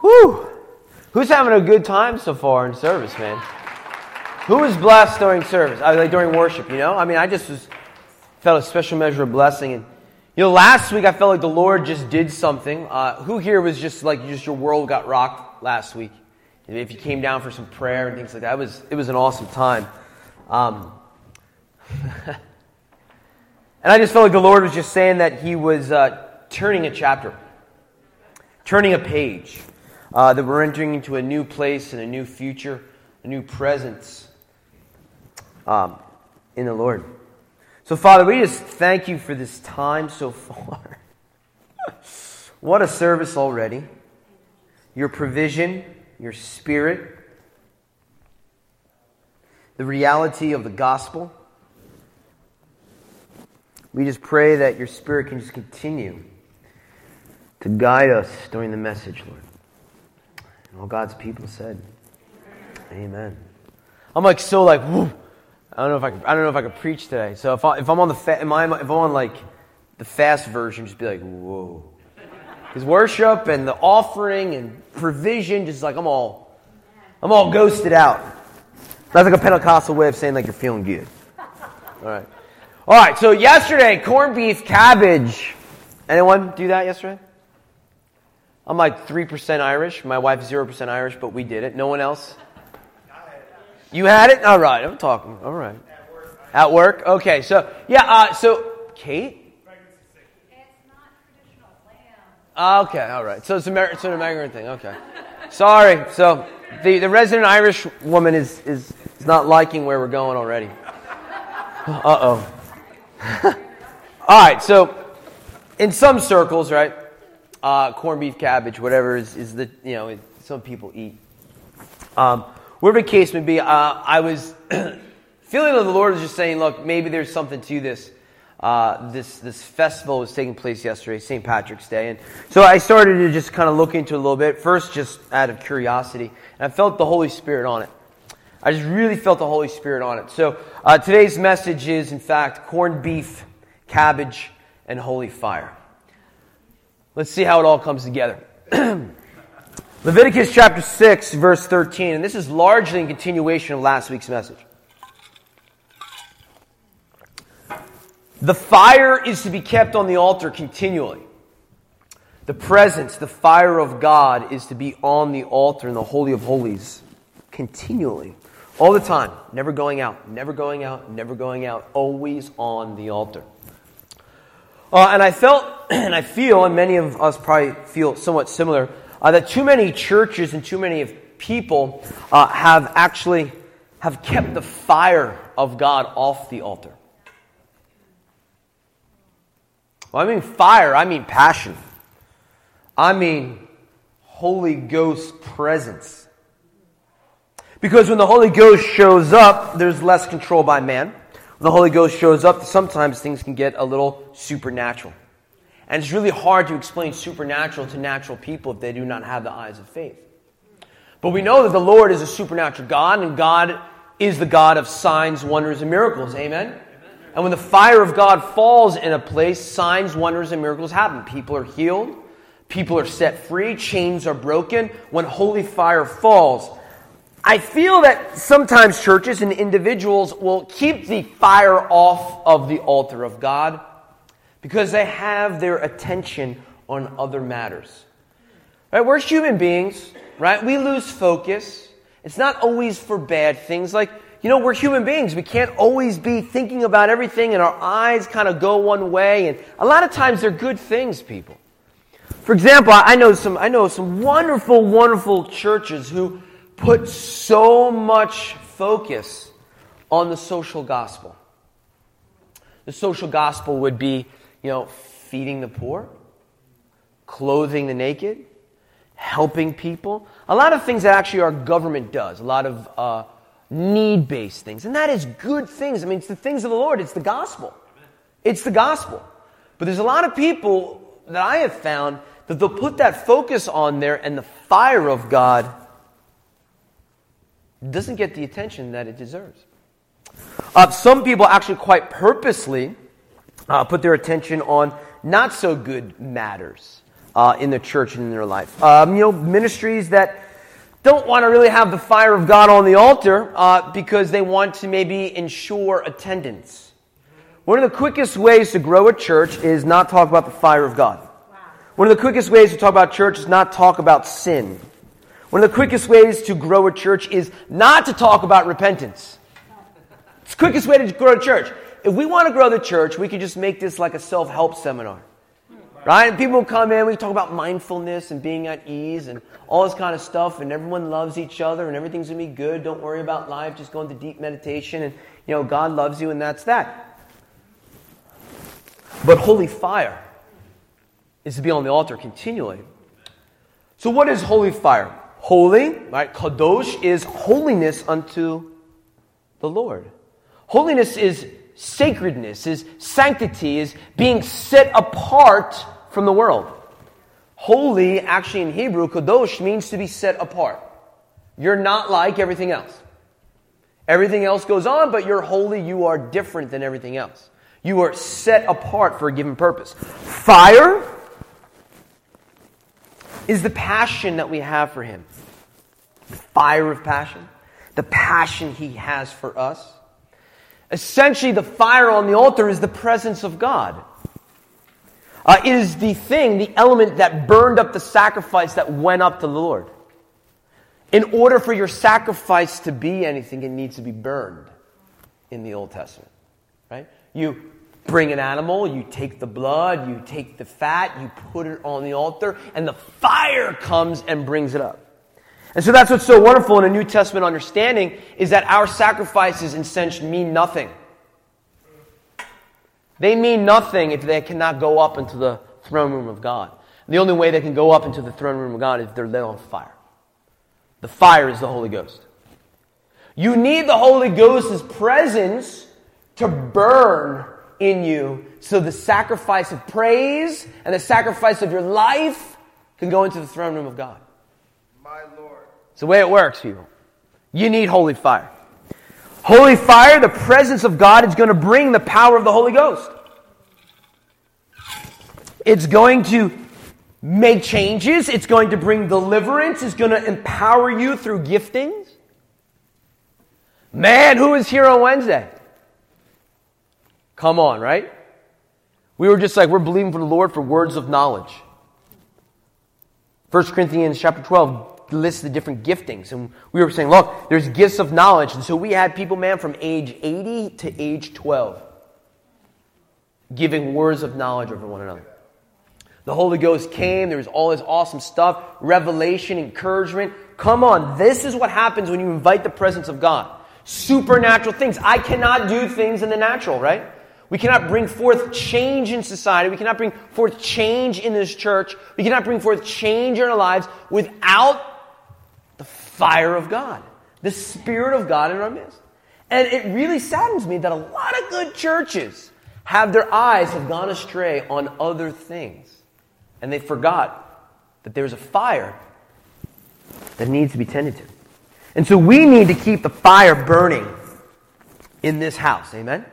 Whew. Who's having a good time so far in service, man? Who was blessed during service? I like during worship, you know? I mean, I just was, felt a special measure of blessing. And, you know, last week I felt like the Lord just did something. Uh, who here was just like, just your world got rocked last week? If you came down for some prayer and things like that, it was, it was an awesome time. Um, and I just felt like the Lord was just saying that He was uh, turning a chapter, turning a page uh, that we're entering into a new place and a new future, a new presence um, in the Lord. So, Father, we just thank you for this time so far. what a service already. Your provision, your spirit, the reality of the gospel. We just pray that your spirit can just continue to guide us during the message, Lord. All God's people said, Amen. I'm like so like, whoo. I don't know if I could, I don't know if I could preach today. So if, I, if I'm on the fa- am I, if I'm on like the fast version, just be like, whoa. Because worship and the offering and provision, just like I'm all, I'm all ghosted out. That's like a Pentecostal way of saying like you're feeling good. All right. All right. So yesterday, corned beef, cabbage. Anyone do that yesterday? I'm like 3% Irish. My wife's 0% Irish, but we did it. No one else? You had it? All right. I'm talking. All right. At work? Okay. So, yeah. Uh, so, Kate? Okay. All right. So it's, Amer- it's an American thing. Okay. Sorry. So the, the resident Irish woman is, is, is not liking where we're going already. Uh oh. All right. So in some circles, right? Uh, corned beef, cabbage, whatever is, is the, you know, some people eat. Um, whatever the case may be, uh, I was feeling that the Lord was just saying, look, maybe there's something to this. Uh, this this festival was taking place yesterday, St. Patrick's Day, and so I started to just kind of look into it a little bit. First, just out of curiosity, and I felt the Holy Spirit on it. I just really felt the Holy Spirit on it. So uh, today's message is, in fact, corned beef, cabbage, and holy fire. Let's see how it all comes together. Leviticus chapter 6, verse 13, and this is largely in continuation of last week's message. The fire is to be kept on the altar continually. The presence, the fire of God is to be on the altar in the Holy of Holies continually. All the time. Never going out, never going out, never going out. Always on the altar. Uh, and I felt, and I feel, and many of us probably feel somewhat similar, uh, that too many churches and too many people uh, have actually have kept the fire of God off the altar. Well, I mean fire, I mean passion. I mean Holy Ghost presence. Because when the Holy Ghost shows up, there's less control by man the Holy Ghost shows up, sometimes things can get a little supernatural. And it's really hard to explain supernatural to natural people if they do not have the eyes of faith. But we know that the Lord is a supernatural God, and God is the God of signs, wonders, and miracles. Amen? And when the fire of God falls in a place, signs, wonders, and miracles happen. People are healed, people are set free, chains are broken. When holy fire falls, I feel that sometimes churches and individuals will keep the fire off of the altar of God because they have their attention on other matters. Right? We're human beings, right? We lose focus. It's not always for bad things. Like, you know, we're human beings. We can't always be thinking about everything and our eyes kind of go one way. And a lot of times they're good things, people. For example, I know some, I know some wonderful, wonderful churches who put so much focus on the social gospel. The social gospel would be, you know, feeding the poor, clothing the naked, helping people. A lot of things that actually our government does, a lot of uh, need based things. And that is good things. I mean, it's the things of the Lord, it's the gospel. It's the gospel. But there's a lot of people that I have found that they'll put that focus on there and the fire of God doesn't get the attention that it deserves. Uh, some people actually quite purposely uh, put their attention on not so good matters. uh, in the church and in their life. Um, you know, ministries that don't want to really have the fire of God on the altar uh, because they want to maybe ensure attendance. One of the quickest ways to grow a church is not talk about the fire of God. One of the quickest ways to talk about church is not talk about sin. One of the quickest ways to grow a church is not to talk about repentance. It's the quickest way to grow a church. If we want to grow the church, we could just make this like a self help seminar. Right? And people come in, we talk about mindfulness and being at ease and all this kind of stuff, and everyone loves each other and everything's gonna be good. Don't worry about life, just go into deep meditation and you know, God loves you and that's that. But holy fire is to be on the altar continually. So what is holy fire? Holy, right? Kadosh is holiness unto the Lord. Holiness is sacredness, is sanctity, is being set apart from the world. Holy, actually in Hebrew, kadosh means to be set apart. You're not like everything else. Everything else goes on, but you're holy. You are different than everything else. You are set apart for a given purpose. Fire is the passion that we have for Him. The fire of passion. The passion He has for us. Essentially, the fire on the altar is the presence of God. Uh, it is the thing, the element that burned up the sacrifice that went up to the Lord. In order for your sacrifice to be anything, it needs to be burned in the Old Testament. Right? You bring an animal, you take the blood, you take the fat, you put it on the altar, and the fire comes and brings it up. And so that's what's so wonderful in a New Testament understanding is that our sacrifices in sense mean nothing. They mean nothing if they cannot go up into the throne room of God. And the only way they can go up into the throne room of God is if they're lit on fire. The fire is the Holy Ghost. You need the Holy Ghost's presence to burn in you so the sacrifice of praise and the sacrifice of your life can go into the throne room of God. My Lord. It's the way it works, people. You need holy fire. Holy fire, the presence of God, is going to bring the power of the Holy Ghost. It's going to make changes. It's going to bring deliverance. It's going to empower you through giftings. Man, who is here on Wednesday? Come on, right? We were just like, we're believing for the Lord for words of knowledge. 1 Corinthians chapter 12, lists the different giftings. And we were saying, look, there's gifts of knowledge. And so we had people, man, from age 80 to age 12 giving words of knowledge over one another. The Holy Ghost came. There was all this awesome stuff, revelation, encouragement. Come on, this is what happens when you invite the presence of God. Supernatural things. I cannot do things in the natural, right? We cannot bring forth change in society. We cannot bring forth change in this church. We cannot bring forth change in our lives without the fire of God, the Spirit of God in our midst. And it really saddens me that a lot of good churches have their eyes have gone astray on other things. And they forgot that there's a fire that needs to be tended to. And so we need to keep the fire burning in this house. Amen?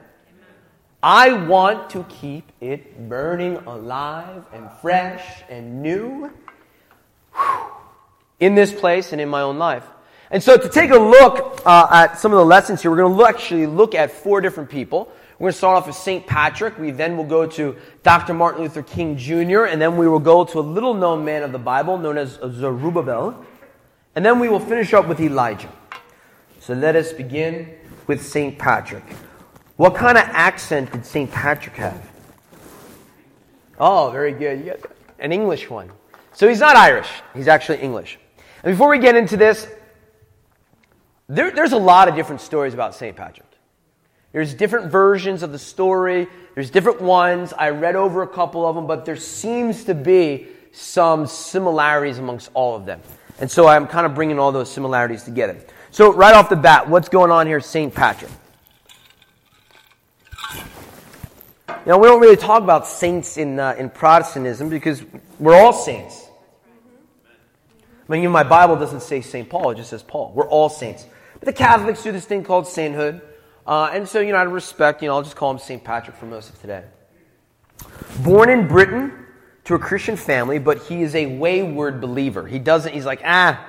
I want to keep it burning alive and fresh and new in this place and in my own life. And so to take a look uh, at some of the lessons here, we're going to actually look at four different people. We're going to start off with St. Patrick. We then will go to Dr. Martin Luther King Jr., and then we will go to a little known man of the Bible known as Zerubbabel. And then we will finish up with Elijah. So let us begin with St. Patrick. What kind of accent did St. Patrick have? Oh, very good. You got an English one. So he's not Irish, he's actually English. And before we get into this, there, there's a lot of different stories about St. Patrick. There's different versions of the story. There's different ones. I read over a couple of them, but there seems to be some similarities amongst all of them. And so I'm kind of bringing all those similarities together. So right off the bat, what's going on here, St. Patrick? You know, we don't really talk about saints in, uh, in Protestantism because we're all saints. I mean, my Bible doesn't say St. Paul, it just says Paul. We're all saints. But the Catholics do this thing called sainthood. Uh, and so, you know, out of respect, you know, I'll just call him St. Patrick for most of today. Born in Britain to a Christian family, but he is a wayward believer. He doesn't, he's like, ah,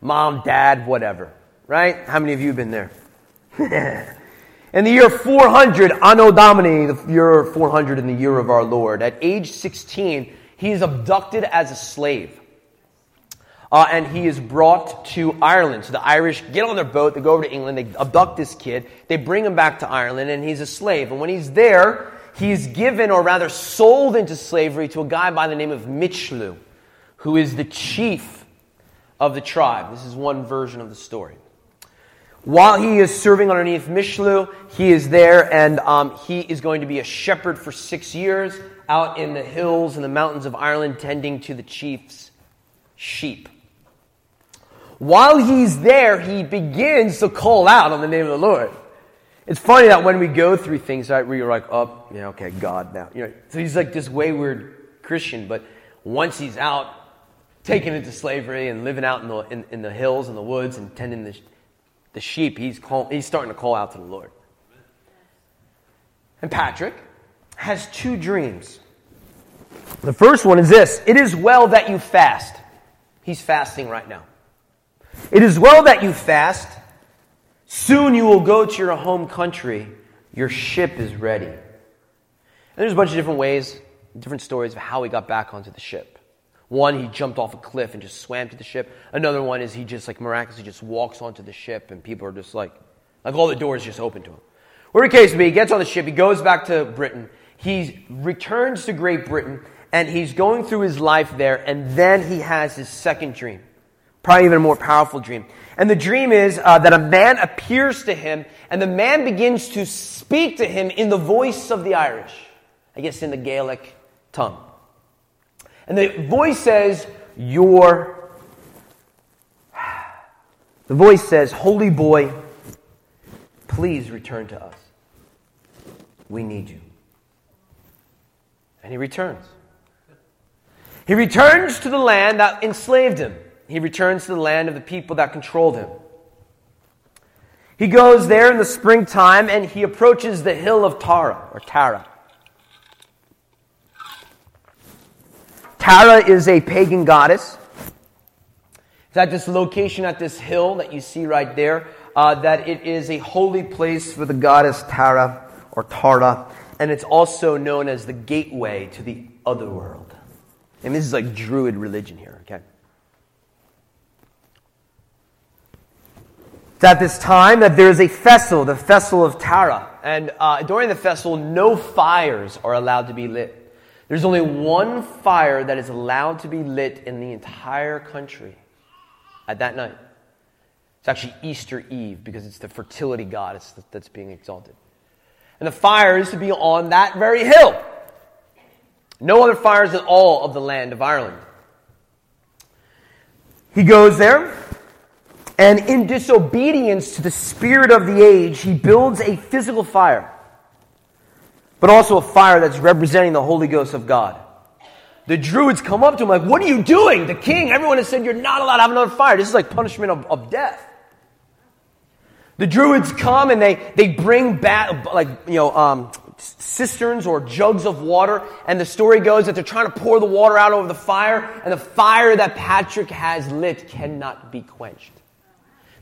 mom, dad, whatever. Right? How many of you have been there? in the year 400, Anno Domini, the year 400 in the year of our Lord, at age 16, he is abducted as a slave. Uh, and he is brought to Ireland. So the Irish get on their boat, they go over to England, they abduct this kid, they bring him back to Ireland, and he's a slave. And when he's there, he's given, or rather sold into slavery to a guy by the name of Michlu, who is the chief of the tribe. This is one version of the story. While he is serving underneath Michlu, he is there and um, he is going to be a shepherd for six years out in the hills and the mountains of Ireland, tending to the chief's sheep. While he's there, he begins to call out on the name of the Lord. It's funny that when we go through things, right, where you're like, oh, yeah, okay, God now. You know, so he's like this wayward Christian, but once he's out, taken into slavery and living out in the, in, in the hills and the woods and tending the, the sheep, he's, call, he's starting to call out to the Lord. And Patrick has two dreams. The first one is this It is well that you fast. He's fasting right now. It is well that you fast Soon you will go to your home country. Your ship is ready. And there's a bunch of different ways, different stories of how he got back onto the ship. One, he jumped off a cliff and just swam to the ship. Another one is he just like miraculously just walks onto the ship and people are just like, like all the doors just open to him. Whatever case be, he gets on the ship, he goes back to Britain, he returns to Great Britain, and he's going through his life there, and then he has his second dream. Probably even a more powerful dream. And the dream is uh, that a man appears to him, and the man begins to speak to him in the voice of the Irish, I guess in the Gaelic tongue. And the voice says, Your. The voice says, Holy boy, please return to us. We need you. And he returns. He returns to the land that enslaved him he returns to the land of the people that controlled him. He goes there in the springtime and he approaches the hill of Tara or Tara. Tara is a pagan goddess. It's at this location, at this hill that you see right there, uh, that it is a holy place for the goddess Tara or Tara, and it's also known as the gateway to the other world. And this is like Druid religion here, okay? It's at this time that there is a festival, the festival of Tara. And uh, during the festival, no fires are allowed to be lit. There's only one fire that is allowed to be lit in the entire country at that night. It's actually Easter Eve because it's the fertility goddess that's being exalted. And the fire is to be on that very hill. No other fires in all of the land of Ireland. He goes there. And in disobedience to the spirit of the age, he builds a physical fire, but also a fire that's representing the Holy Ghost of God. The Druids come up to him like, What are you doing? The king, everyone has said you're not allowed to have another fire. This is like punishment of, of death. The Druids come and they, they bring back, like, you know, um, cisterns or jugs of water. And the story goes that they're trying to pour the water out over the fire, and the fire that Patrick has lit cannot be quenched.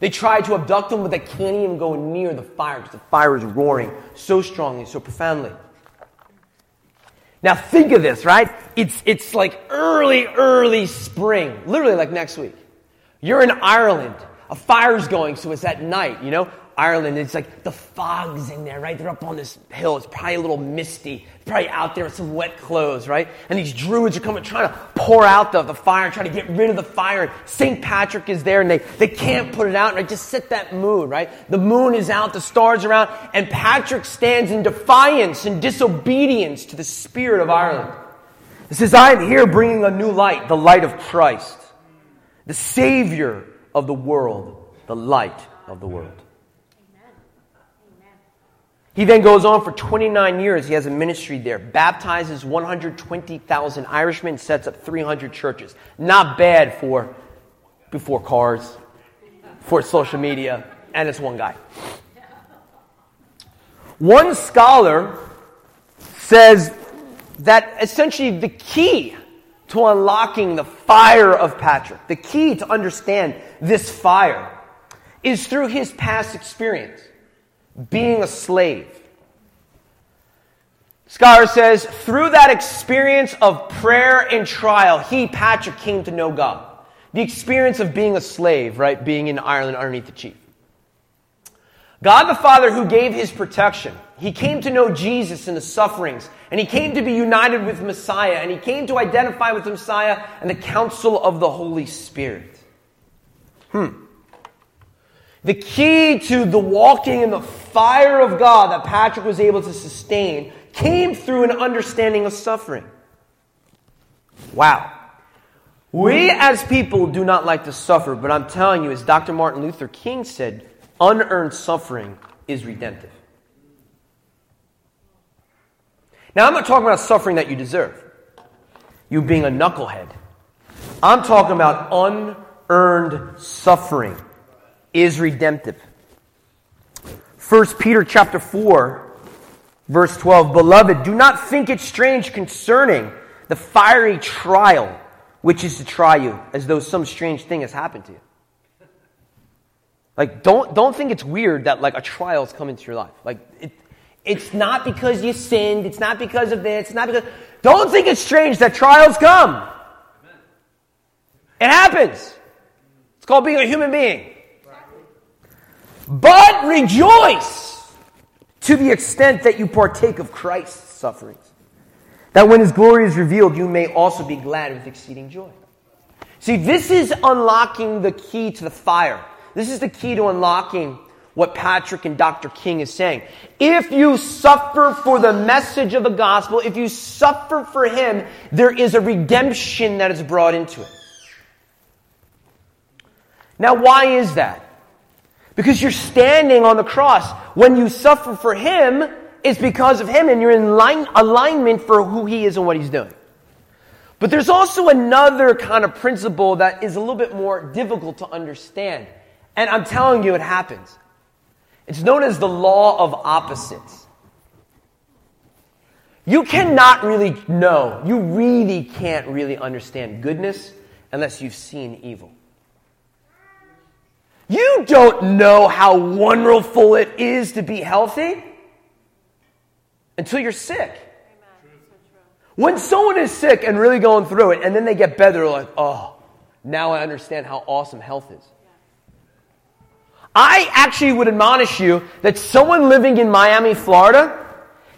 They try to abduct him, but they can't even go near the fire because the fire is roaring so strongly, so profoundly. Now think of this, right? It's, it's like early, early spring, literally like next week. You're in Ireland. A fire's going, so it's at night, you know? Ireland, it's like the fog's in there, right? They're up on this hill. It's probably a little misty. probably out there with some wet clothes, right? And these druids are coming, trying to pour out the, the fire, trying to get rid of the fire. And St. Patrick is there and they, they can't put it out. And I just set that mood, right? The moon is out, the stars are out, and Patrick stands in defiance and disobedience to the spirit of Ireland. He says, I am here bringing a new light, the light of Christ, the Savior of the world, the light of the world. He then goes on for 29 years. He has a ministry there, baptizes 120,000 Irishmen, sets up 300 churches. Not bad for before cars, for social media, and it's one guy. One scholar says that essentially the key to unlocking the fire of Patrick, the key to understand this fire, is through his past experience, being a slave. Scholar says, through that experience of prayer and trial, he, Patrick, came to know God. The experience of being a slave, right? Being in Ireland underneath the chief. God the Father, who gave his protection, he came to know Jesus in the sufferings, and he came to be united with Messiah, and he came to identify with Messiah and the counsel of the Holy Spirit. Hmm. The key to the walking in the fire of God that Patrick was able to sustain came through an understanding of suffering. Wow. We as people do not like to suffer, but I'm telling you, as Dr. Martin Luther King said, unearned suffering is redemptive. Now, I'm not talking about suffering that you deserve, you being a knucklehead. I'm talking about unearned suffering is redemptive. 1 Peter chapter 4, verse 12. Beloved, do not think it strange concerning the fiery trial which is to try you, as though some strange thing has happened to you. Like, don't, don't think it's weird that, like, a trial's come into your life. Like, it, it's not because you sinned. It's not because of this. It's not because. Don't think it's strange that trials come. It happens. It's called being a human being. But rejoice to the extent that you partake of Christ's sufferings that when his glory is revealed, you may also be glad with exceeding joy. See, this is unlocking the key to the fire. This is the key to unlocking what Patrick and Dr. King is saying. If you suffer for the message of the gospel, if you suffer for him, there is a redemption that is brought into it. Now, why is that? Because you're standing on the cross. When you suffer for him, it's because of him and you're in line, alignment for who he is and what he's doing. But there's also another kind of principle that is a little bit more difficult to understand. And I'm telling you, it happens. It's known as the law of opposites. You cannot really know, you really can't really understand goodness unless you've seen evil. You don't know how wonderful it is to be healthy until you're sick. When someone is sick and really going through it, and then they get better, they're like, oh, now I understand how awesome health is. I actually would admonish you that someone living in Miami, Florida,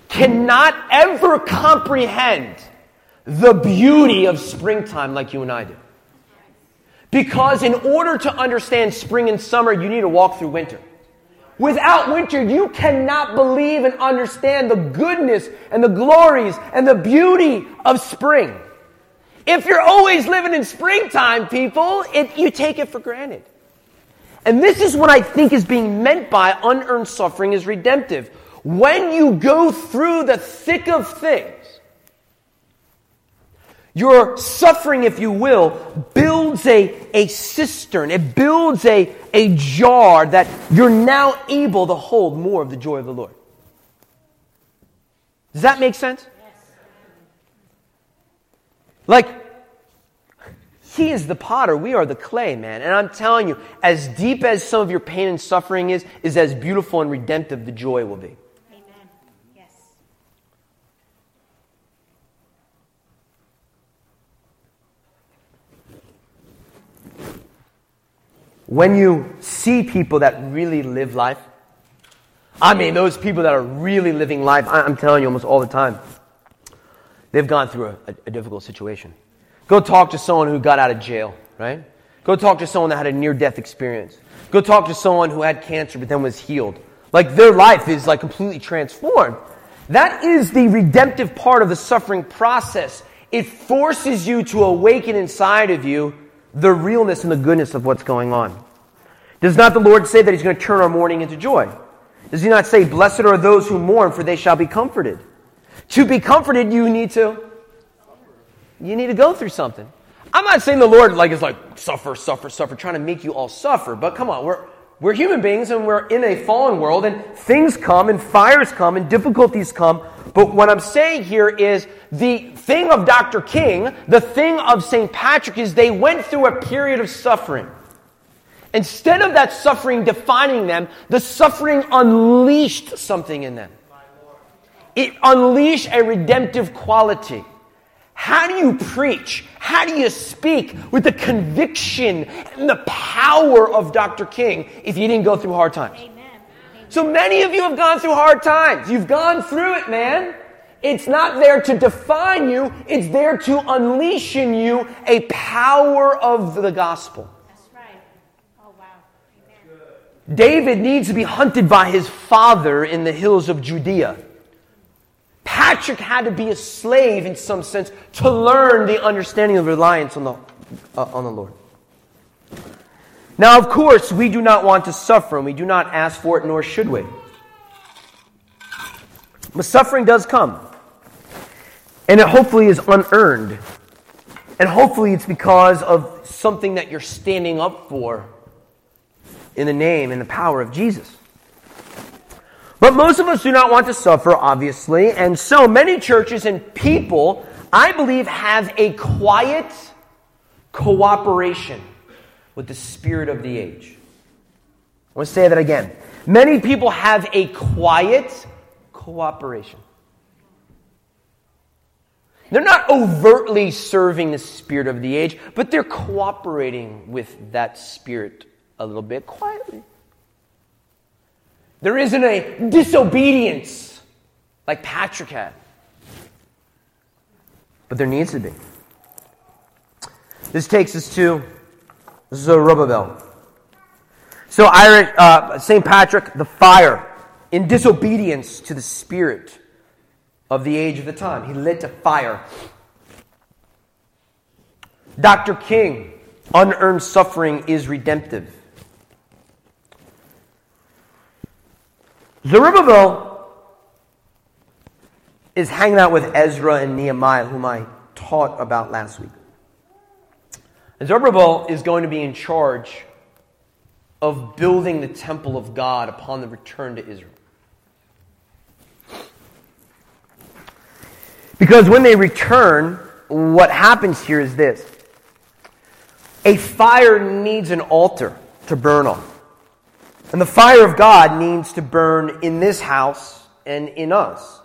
cannot ever comprehend the beauty of springtime like you and I do. Because in order to understand spring and summer, you need to walk through winter. Without winter, you cannot believe and understand the goodness and the glories and the beauty of spring. If you're always living in springtime, people, it, you take it for granted. And this is what I think is being meant by unearned suffering is redemptive. When you go through the thick of things, your suffering, if you will, builds a, a cistern. It builds a, a jar that you're now able to hold more of the joy of the Lord. Does that make sense? Like, he is the potter, we are the clay, man. And I'm telling you, as deep as some of your pain and suffering is, is as beautiful and redemptive the joy will be. When you see people that really live life, I mean, those people that are really living life, I'm telling you almost all the time, they've gone through a, a, difficult situation. Go talk to someone who got out of jail, right? Go talk to someone that had a near death experience. Go talk to someone who had cancer but then was healed. Like their life is like completely transformed. That is the redemptive part of the suffering process. It forces you to awaken inside of you the realness and the goodness of what's going on. Does not the Lord say that He's going to turn our mourning into joy? Does He not say, Blessed are those who mourn, for they shall be comforted? To be comforted, you need to you need to go through something. I'm not saying the Lord like is like suffer, suffer, suffer, trying to make you all suffer, but come on, we're we're human beings and we're in a fallen world, and things come, and fires come, and difficulties come. But what I'm saying here is the thing of Dr. King, the thing of St. Patrick, is they went through a period of suffering. Instead of that suffering defining them, the suffering unleashed something in them. It unleashed a redemptive quality. How do you preach? How do you speak with the conviction and the power of Dr. King if you didn't go through hard times? Amen. So many of you have gone through hard times. You've gone through it, man. It's not there to define you, it's there to unleash in you a power of the gospel. That's right. Oh, wow. Amen. David needs to be hunted by his father in the hills of Judea. Patrick had to be a slave in some sense to learn the understanding of reliance on the, uh, on the Lord. Now, of course, we do not want to suffer, and we do not ask for it, nor should we. But suffering does come. And it hopefully is unearned. And hopefully it's because of something that you're standing up for in the name and the power of Jesus. But most of us do not want to suffer, obviously, and so many churches and people, I believe, have a quiet cooperation with the spirit of the age. I want to say that again. Many people have a quiet cooperation. They're not overtly serving the spirit of the age, but they're cooperating with that spirit a little bit quietly. There isn't a disobedience like Patrick had. But there needs to be. This takes us to Zerubbabel. So, uh, St. Patrick, the fire, in disobedience to the spirit of the age of the time, he lit a fire. Dr. King, unearned suffering is redemptive. Zerubbabel is hanging out with Ezra and Nehemiah, whom I taught about last week. And Zerubbabel is going to be in charge of building the temple of God upon the return to Israel. Because when they return, what happens here is this a fire needs an altar to burn on. And the fire of God needs to burn in this house and in us.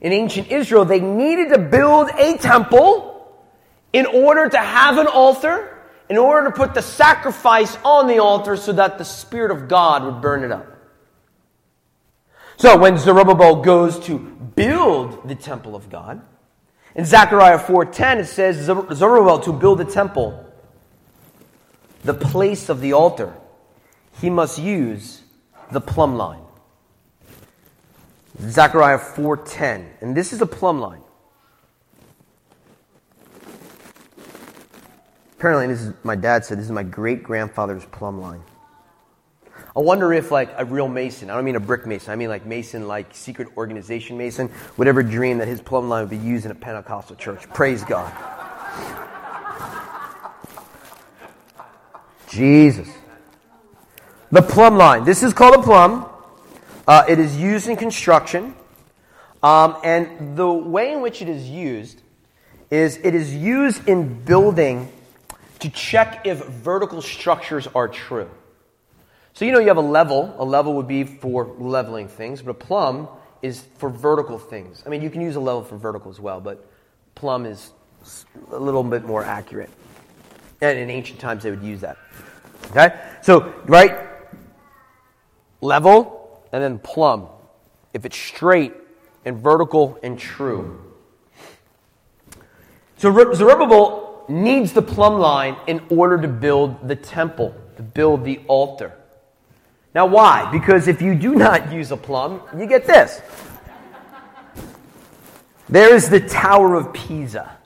In ancient Israel, they needed to build a temple in order to have an altar, in order to put the sacrifice on the altar so that the Spirit of God would burn it up. So when Zerubbabel goes to build the temple of God, in Zechariah 4:10 it says Zerubbabel to build a temple, the place of the altar he must use the plumb line. Zechariah 4:10. And this is a plumb line. Apparently, this is my dad said this is my great grandfather's plumb line. I wonder if like a real mason, I don't mean a brick mason, I mean like mason, like secret organization mason, would ever dream that his plumb line would be used in a Pentecostal church. Praise God. Jesus. The plumb line. This is called a plumb. Uh, it is used in construction. Um, and the way in which it is used is it is used in building to check if vertical structures are true. So, you know, you have a level. A level would be for leveling things, but a plumb is for vertical things. I mean, you can use a level for vertical as well, but plumb is a little bit more accurate. And in ancient times, they would use that. Okay? So, right, level, and then plumb. If it's straight and vertical and true. So Zerubbabel needs the plumb line in order to build the temple, to build the altar. Now, why? Because if you do not use a plumb, you get this. There is the Tower of Pisa.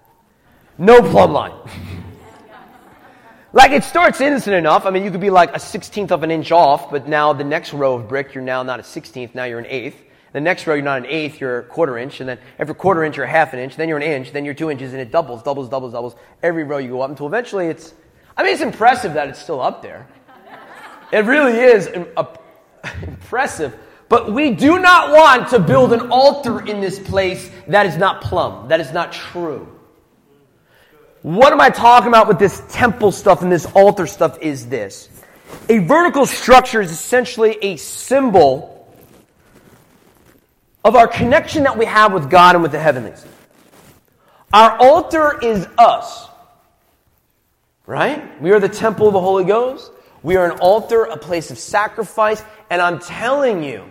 No plumb line. Like it starts innocent enough. I mean, you could be like a sixteenth of an inch off, but now the next row of brick, you're now not a sixteenth, now you're an eighth. The next row, you're not an eighth, you're a quarter inch, and then every quarter inch, you're a half an inch, then you're an inch, then you're two inches, and it doubles, doubles, doubles, doubles. Every row you go up until eventually it's, I mean, it's impressive that it's still up there. It really is impressive. But we do not want to build an altar in this place that is not plumb, that is not true. What am I talking about with this temple stuff and this altar stuff is this. A vertical structure is essentially a symbol of our connection that we have with God and with the heavenlies. Our altar is us. Right? We are the temple of the Holy Ghost. We are an altar, a place of sacrifice. And I'm telling you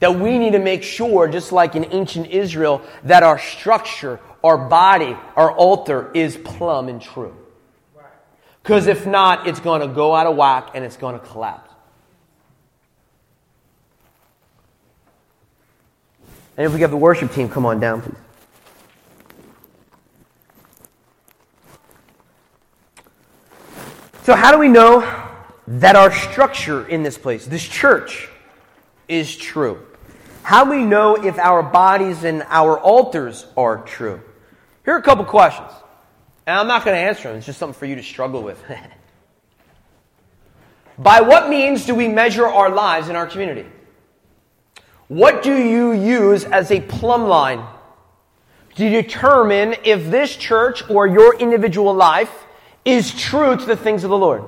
that we need to make sure, just like in ancient Israel, that our structure, our body, our altar is plumb and true. Because if not, it's going to go out of whack and it's going to collapse. And if we have the worship team come on down, please. So, how do we know that our structure in this place, this church, is true? How do we know if our bodies and our altars are true? Here are a couple questions. And I'm not going to answer them, it's just something for you to struggle with. By what means do we measure our lives in our community? What do you use as a plumb line to determine if this church or your individual life is true to the things of the Lord?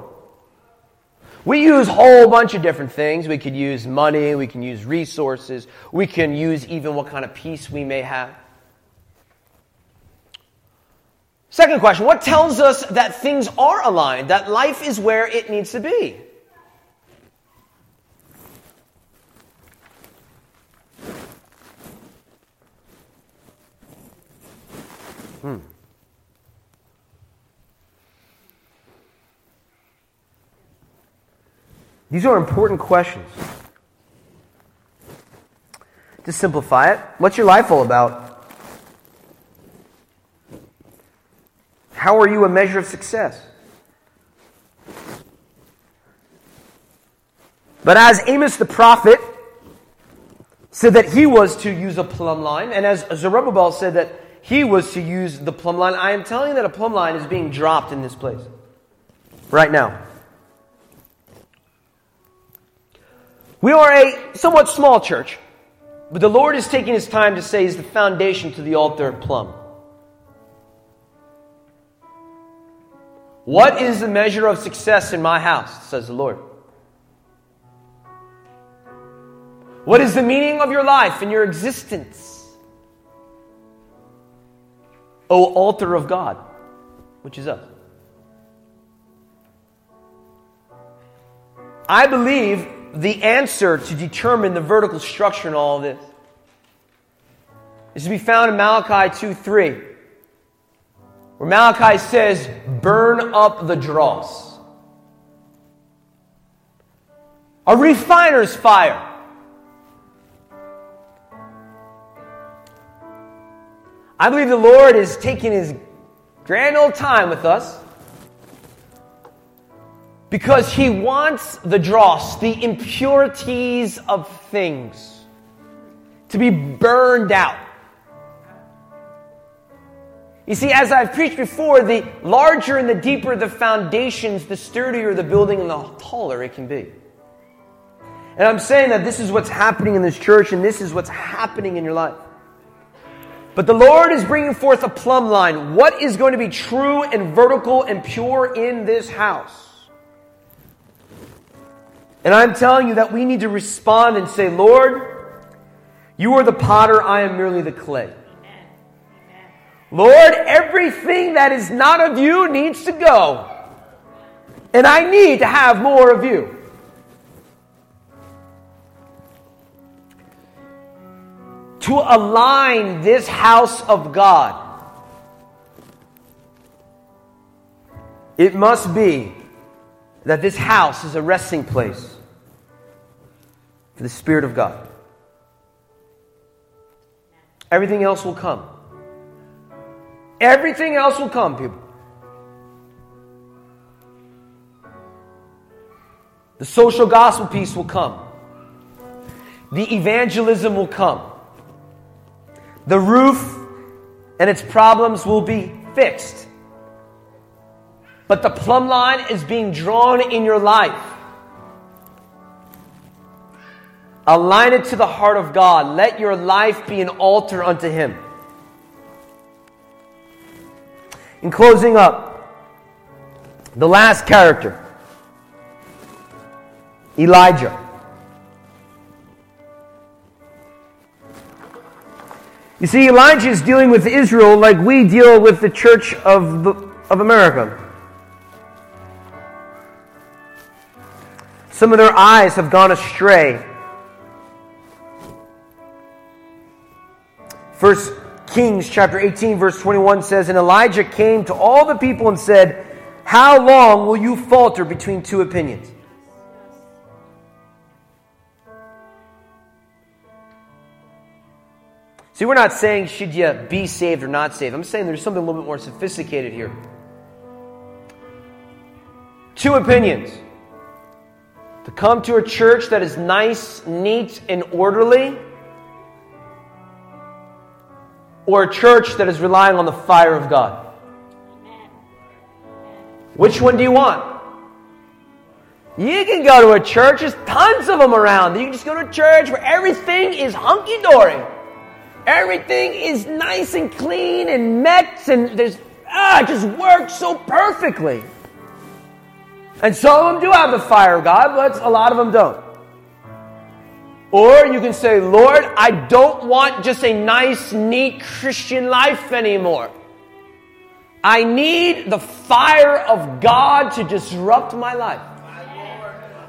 We use a whole bunch of different things. We could use money, we can use resources, we can use even what kind of peace we may have. Second question What tells us that things are aligned, that life is where it needs to be? Hmm. These are important questions. To simplify it, what's your life all about? How are you a measure of success? But as Amos the prophet said that he was to use a plumb line, and as Zerubbabel said that he was to use the plumb line. I am telling you that a plumb line is being dropped in this place right now. We are a somewhat small church, but the Lord is taking his time to say is the foundation to the altar plumb. What is the measure of success in my house, says the Lord? What is the meaning of your life and your existence? O altar of God, which is us. I believe the answer to determine the vertical structure in all of this is to be found in Malachi 2 3, where Malachi says, Burn up the dross. A refiner's fire. I believe the Lord is taking his grand old time with us because he wants the dross, the impurities of things, to be burned out. You see, as I've preached before, the larger and the deeper the foundations, the sturdier the building and the taller it can be. And I'm saying that this is what's happening in this church and this is what's happening in your life. But the Lord is bringing forth a plumb line. What is going to be true and vertical and pure in this house? And I'm telling you that we need to respond and say, Lord, you are the potter, I am merely the clay. Lord, everything that is not of you needs to go. And I need to have more of you. to align this house of God. It must be that this house is a resting place for the Spirit of God. Everything else will come. Everything else will come, people. The social gospel piece will come. The evangelism will come. The roof and its problems will be fixed. But the plumb line is being drawn in your life. Align it to the heart of God. Let your life be an altar unto Him. In closing up, the last character Elijah. You see, Elijah is dealing with Israel like we deal with the church of, the, of America. Some of their eyes have gone astray. First Kings chapter 18 verse 21 says, And Elijah came to all the people and said, How long will you falter between two opinions? See, we're not saying should you be saved or not saved. I'm saying there's something a little bit more sophisticated here. Two opinions. To come to a church that is nice, neat, and orderly, or a church that is relying on the fire of God. Which one do you want? You can go to a church, there's tons of them around. You can just go to a church where everything is hunky dory. Everything is nice and clean and met, and there's ah, it just works so perfectly. And some of them do have the fire of God, but a lot of them don't. Or you can say, Lord, I don't want just a nice, neat Christian life anymore. I need the fire of God to disrupt my life.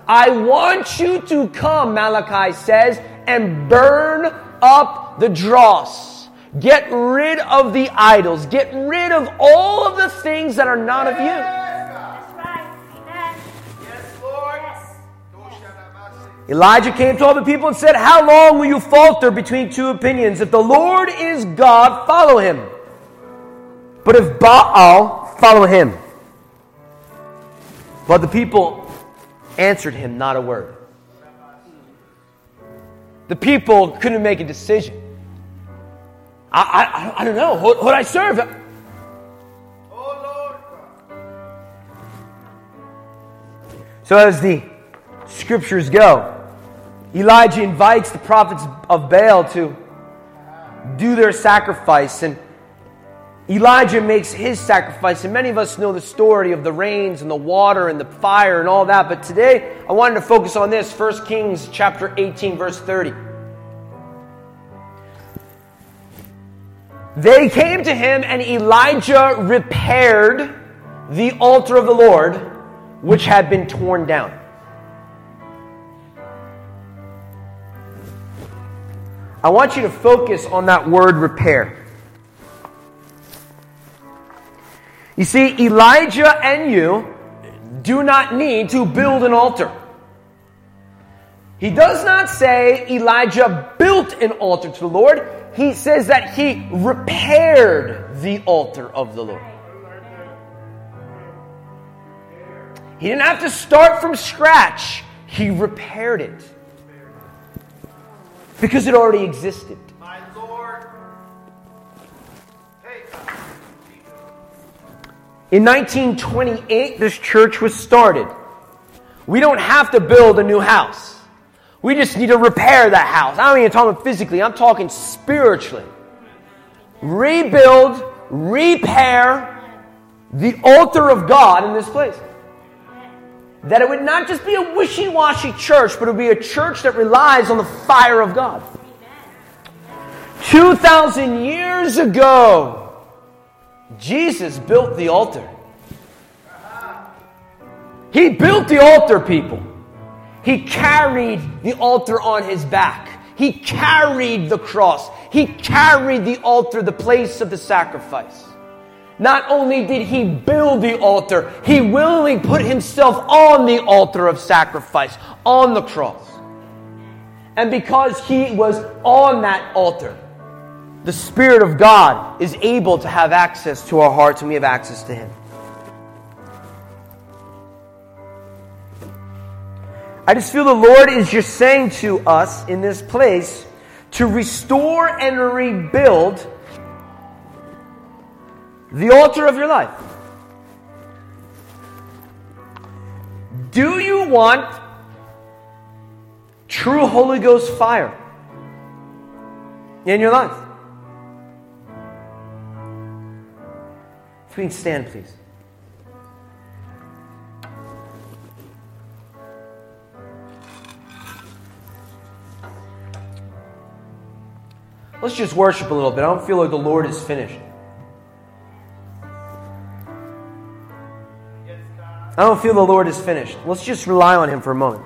I want you to come, Malachi says, and burn up the dross. Get rid of the idols. Get rid of all of the things that are not of you. Elijah came to all the people and said, How long will you falter between two opinions? If the Lord is God, follow him. But if Baal, follow him. But the people answered him not a word. The people couldn't make a decision. I, I, I don't know. Who, would I serve? Oh, so, as the scriptures go, Elijah invites the prophets of Baal to do their sacrifice, and Elijah makes his sacrifice. And many of us know the story of the rains and the water and the fire and all that. But today, I wanted to focus on this 1 Kings chapter 18, verse 30. They came to him, and Elijah repaired the altar of the Lord, which had been torn down. I want you to focus on that word repair. You see, Elijah and you do not need to build an altar. He does not say Elijah built an altar to the Lord. He says that he repaired the altar of the Lord. He didn't have to start from scratch, he repaired it because it already existed. My Lord. In 1928, this church was started. We don't have to build a new house. We just need to repair that house. I don't mean talking physically, I'm talking spiritually. Rebuild, repair the altar of God in this place that it would not just be a wishy washy church, but it would be a church that relies on the fire of God. 2,000 years ago, Jesus built the altar. He built the altar, people. He carried the altar on his back. He carried the cross. He carried the altar, the place of the sacrifice. Not only did he build the altar, he willingly put himself on the altar of sacrifice, on the cross. And because he was on that altar, the Spirit of God is able to have access to our hearts and we have access to him. I just feel the Lord is just saying to us in this place to restore and rebuild the altar of your life. Do you want True Holy Ghost fire in your life. If we can stand, please. Let's just worship a little bit. I don't feel like the Lord is finished. I don't feel the Lord is finished. Let's just rely on Him for a moment.